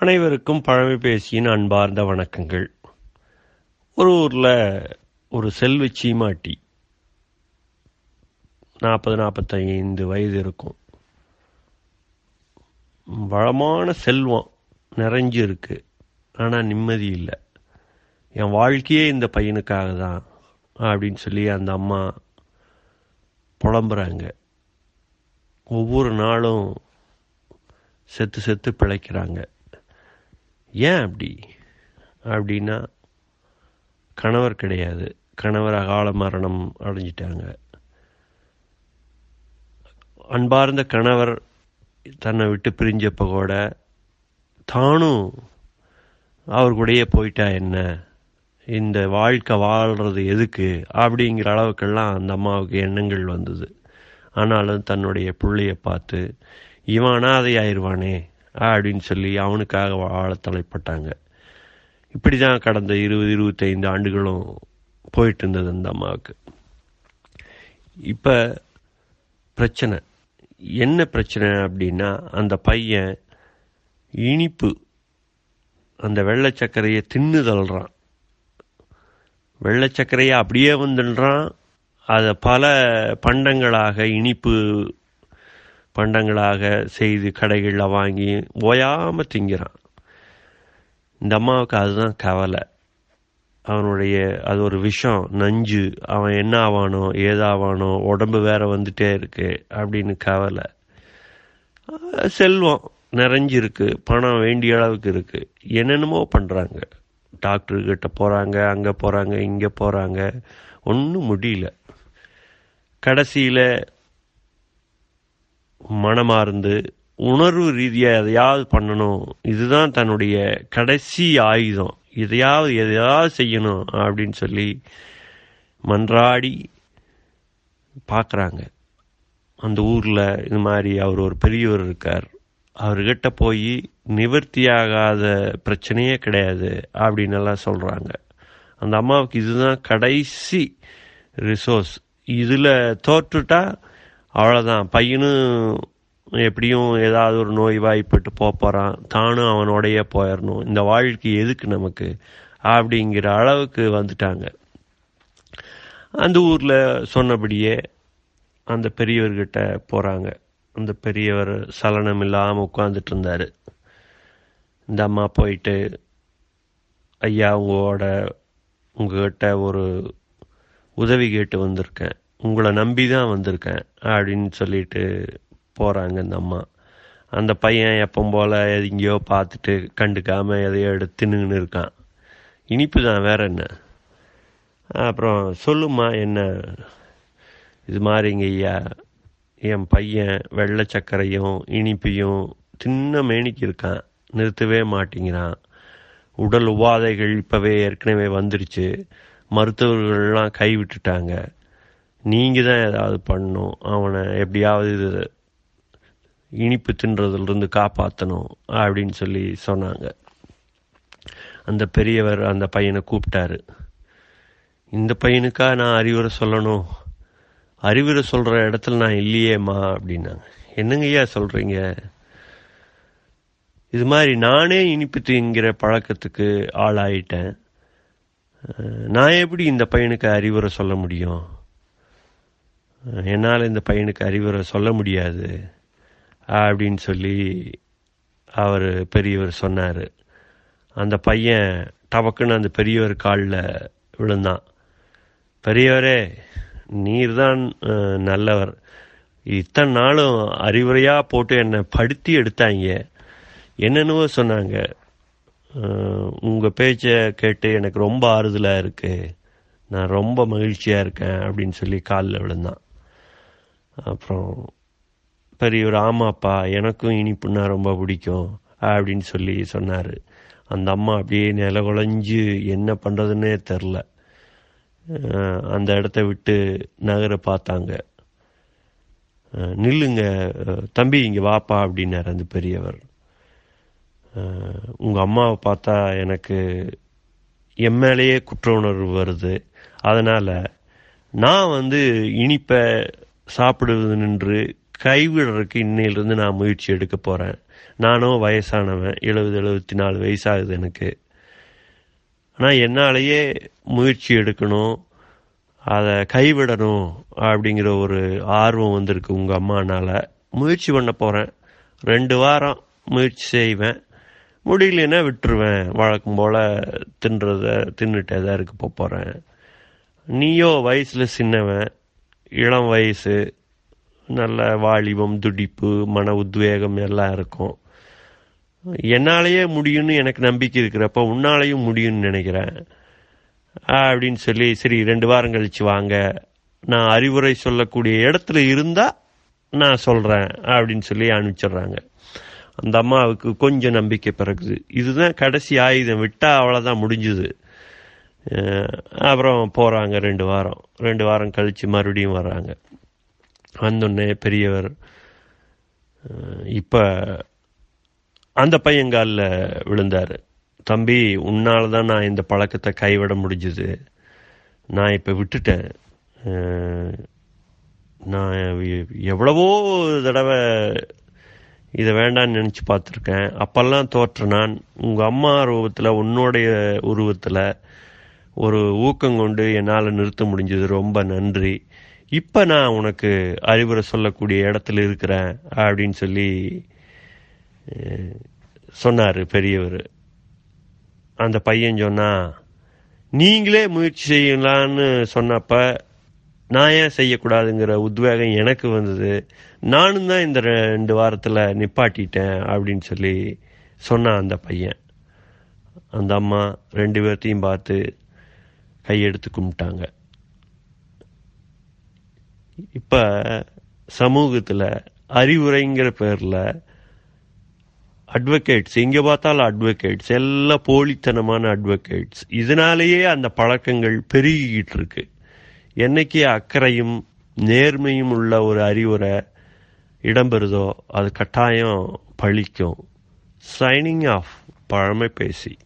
அனைவருக்கும் பழமை பேசியின் அன்பார்ந்த வணக்கங்கள். ஒரு ஊரில் ஒரு செல்வ சீமாட்டி நாற்பது நாற்பத்தைந்து வயது இருக்கும். வளமான செல்வம் நிறைஞ்சு இருக்கு ஆனால் நிம்மதி இல்லை. என் வாழ்க்கையே இந்த பையனுக்காக தான் அப்படின்னு சொல்லி அந்த அம்மா புலம்புறாங்க. ஒவ்வொரு நாளும் செத்து செத்து பிழைக்கிறாங்க. ஏன் அப்படி? அப்படின்னா கணவர் கிடையாது. கணவர் அகால மரணம் அடைஞ்சிட்டாங்க. அன்பார்ந்த கணவர் தன்னை விட்டு பிரிஞ்சப்போ கூட தானும் அவர் கூடயே போயிட்டா என்ன? இந்த வாழ்க்கை வாழ்கிறது எதுக்கு? அப்படிங்கிற அளவுக்கெல்லாம் அந்த அம்மாவுக்கு எண்ணங்கள் வந்தது. ஆனாலும் தன்னுடைய பிள்ளைய பார்த்து இவன் அனாதை ஆயிடுவானே அப்படின்னு சொல்லி அவனுக்காக வாழ தலைப்பட்டாங்க. இப்படி தான் கடந்த இருபது இருபத்தைந்து ஆண்டுகளும் போயிட்டு இருந்தது அந்த அம்மாவுக்கு. இப்போ பிரச்சனை. என்ன பிரச்சனை அப்படின்னா அந்த பையன் இனிப்பு அந்த வெள்ளை சர்க்கரையை தின்னு தள்ளுறான். வெள்ளை சர்க்கரையை அப்படியே வந்துடுறான் அதை பல பண்டங்களாக இனிப்பு பண்டங்களாக செய்து கடைகளில் வாங்கி ஓயாமல் திங்கிறான். இந்த அம்மாவுக்கு அதுதான் கவலை. அவனுடைய அது ஒரு விஷம் நஞ்சு. அவன் என்ன ஆவானோ ஏதாவானோ உடம்பு வேற வந்துட்டே இருக்கு அப்படின்னு கவலை. செல்வம் நிறைஞ்சிருக்கு பணம் வேண்டிய அளவுக்கு இருக்கு. என்னென்னமோ பண்ணுறாங்க டாக்டர்கிட்ட போகிறாங்க அங்கே போகிறாங்க இங்கே போகிறாங்க ஒன்றும் முடியல. கடைசியில் மனமார்ந்து உணர்வு ரீதியாக எதையாவது பண்ணணும். இதுதான் தன்னுடைய கடைசி ஆயுதம். எதையாவது எதையாவது செய்யணும் அப்படின்னு சொல்லி மன்றாடி பார்க்குறாங்க. அந்த ஊரில் இது மாதிரி அவர் ஒரு பெரியவர் இருக்கார். அவர்கிட்ட போய் நிவர்த்தியாகாத பிரச்சனையே கிடையாது அப்படின்னு எல்லாம் சொல்கிறாங்க அந்த அம்மாவுக்கு இதுதான் கடைசி ரிசோர்ஸ் இதில் தோற்றுட்டா அவ்வளோதான் பையனும் எப்படியும் ஏதாவது ஒரு நோய் வாய்ப்பட்டு போகிறான் தானும் அவனோடையே போயிடணும் இந்த வாழ்க்கை எதுக்கு நமக்கு? அப்படிங்கிற அளவுக்கு வந்துட்டாங்க. அந்த ஊரில் சொன்னபடியே அந்த பெரியவர்கிட்ட போகிறாங்க அந்த பெரியவர் சலனம் இல்லாமல் உட்காந்துட்டு இருந்தார் இந்த அம்மா போயிட்டு ஐயா உங்களோட உங்ககிட்ட ஒரு உதவி கேட்டு வந்திருக்கேன். உங்களை நம்பி தான் வந்திருக்கேன் அப்படின்னு சொல்லிட்டு போகிறாங்க இந்த அம்மா. அந்த பையன் எப்போ போல் எங்கேயோ பார்த்துட்டு கண்டுக்காமல் எதையோ எடுத்து இருக்கான். இனிப்பு தான் வேற என்ன? அப்புறம் சொல்லுமா என்ன? இது மாதிரிங்க ஐயா என் பையன் வெள்ளை சர்க்கரையும் இனிப்பையும் சின்ன மேனிக்கு இருக்கான். நிறுத்தவே மாட்டேங்கிறான். உடல் உபாதைகள் இப்போவே ஏற்கனவே வந்துருச்சு. மருத்துவர்கள்லாம் கைவிட்டுட்டாங்க நீங்கள் தான் ஏதாவது பண்ணணும். அவனை எப்படியாவது இது இனிப்பு தின்றதுலேருந்து காப்பாற்றணும் அப்படின்னு சொல்லி சொன்னாங்க. அந்த பெரியவர் அந்த பையனை கூப்பிட்டாரு. இந்த பையனுக்கா நான் அறிவுரை சொல்லணும்? அறிவுரை சொல்கிற இடத்துல நான் இல்லையேம்மா அப்படின்னாங்க. என்னங்கய்யா சொல்கிறீங்க இது மாதிரி நானே இனிப்பு திங்கிற பழக்கத்துக்கு ஆளாயிட்டேன். நான் எப்படி இந்த பையனுக்கு அறிவுரை சொல்ல முடியும்? என்னால் இந்த பையனுக்கு அறிவுரை சொல்ல முடியாது அப்படின்னு சொல்லி அவர் பெரியவர் சொன்னார். அந்த பையன் டபக்குன்னு அந்த பெரியவர் காலில் விழுந்தான். பெரியவரே நீர் தான் நல்லவர். இத்தனை நாளும் அறிவுரையாக போட்டு என்னை படுத்தி எடுத்தாங்க. என்னென்னவோ சொன்னாங்க. உங்கள் பேச்சை கேட்டு எனக்கு ரொம்ப ஆறுதலாக இருக்குது நான் ரொம்ப மகிழ்ச்சியாக இருக்கேன் அப்படின்னு சொல்லி காலில் விழுந்தான். அப்புறம் பெரியவர் ஆமாப்பா எனக்கும் இனிப்புன்னா ரொம்ப பிடிக்கும் அப்படின்னு சொல்லி சொன்னார். அந்த அம்மா அப்படியே நில குலைஞ்சு என்ன பண்ணுறதுன்னே தெரில. அந்த இடத்த விட்டு நகர பார்த்தாங்க. நில்லுங்க தம்பி இங்கே வாப்பா அப்படின்னார் அந்த பெரியவர். உங்கள் அம்மாவை பார்த்தா எனக்கு என் மேலேயே குற்ற உணர்வு வருது. அதனால் நான் வந்து இனிப்பை சாப்பிடுவது நின்று கைவிடுறதுக்கு இன்னையிலிருந்து நான் முயற்சி எடுக்க போகிறேன் நானும் வயசானவன் எழுபது எழுபத்தி நாலு வயசாகுது எனக்கு. ஆனால் என்னாலேயே முயற்சி எடுக்கணும் அதை கைவிடணும் அப்படிங்கிற ஒரு ஆர்வம் வந்திருக்கு உங்கள் அம்மானால். முயற்சி பண்ண போகிறேன் ரெண்டு வாரம் முயற்சி செய்வேன். முடியலன்னா விட்டுருவேன். வழக்கம் போல் தின்றத தின்னுட்டே தான் இருக்க போகிறேன் நீயோ வயசில் சின்னவன் இளம் வயசு நல்ல வாலிபம் துடிப்பு மன உத்வேகம் எல்லாம் இருக்கும். என்னாலேயே முடியும்னு எனக்கு நம்பிக்கை இருக்கிறப்ப உன்னாலேயும் முடியும்னு நினைக்கிறேன். அப்படின்னு சொல்லி சரி ரெண்டு வாரம் கழிச்சு வாங்க. நான் அறிவுரை சொல்லக்கூடிய இடத்துல இருந்தால் நான் சொல்கிறேன் அப்படின்னு சொல்லி அனுப்பிச்சிடுறாங்க. அந்த அம்மாவுக்கு கொஞ்சம் நம்பிக்கை பிறகுது. இதுதான் கடைசி ஆயுதம். விட்டால் அவ்வளோதான் முடிஞ்சுது. அப்புறம் போகிறாங்க ரெண்டு வாரம். ரெண்டு வாரம் கழித்து மறுபடியும் வர்றாங்க. வந்தோடனே பெரியவர் இப்போ அந்த பையங்காலில் விழுந்தார். தம்பி உன்னால் தான் நான் இந்த பழக்கத்தை கைவிட முடிஞ்சுது. நான் இப்போ விட்டுட்டேன். நான் எவ்வளவோ தடவை இதை வேண்டான்னு நினச்சி பார்த்துருக்கேன். அப்பெல்லாம் தோற்ற நான் உங்கள் அம்மா உருவத்தில் உன்னுடைய உருவத்தில் ஒரு ஊக்கம் கொண்டு என்னால் நிறுத்த முடிஞ்சது. ரொம்ப நன்றி. இப்போ நான் உனக்கு அறிவுரை சொல்லக்கூடிய இடத்துல இருக்கிறேன் அப்படின்னு சொல்லி சொன்னார் பெரியவர். அந்த பையன் சொன்னா நீங்களே முயற்சி செய்யலான்னு சொன்னப்ப நான் ஏன் செய்யக்கூடாதுங்கிற உத்வேகம் எனக்கு வந்தது. நானும் தான் இந்த ரெண்டு வாரத்தில் நிப்பாட்டிட்டேன் அப்படின்னு சொல்லி சொன்னான் அந்த பையன். அந்த அம்மா ரெண்டு பேர்த்தையும் பார்த்து கையெடுத்து கும்பிட்டாங்க. இப்ப சமூகத்தில் அறிவுரைங்கிற பேர்ல அட்வொகேட்ஸ் எங்க பார்த்தாலும் அட்வொகேட்ஸ் எல்லாம் போலித்தனமான அட்வொகேட்ஸ் இதனாலேயே அந்த பழக்கங்கள் பெருகிக்கிட்டு இருக்கு. என்னைக்கு அக்கறையும் நேர்மையும் உள்ள ஒரு அறிவுரை இடம்பெறுதோ அது கட்டாயம் பழிக்கும். சைனிங் ஆஃப் பழமை பேசி.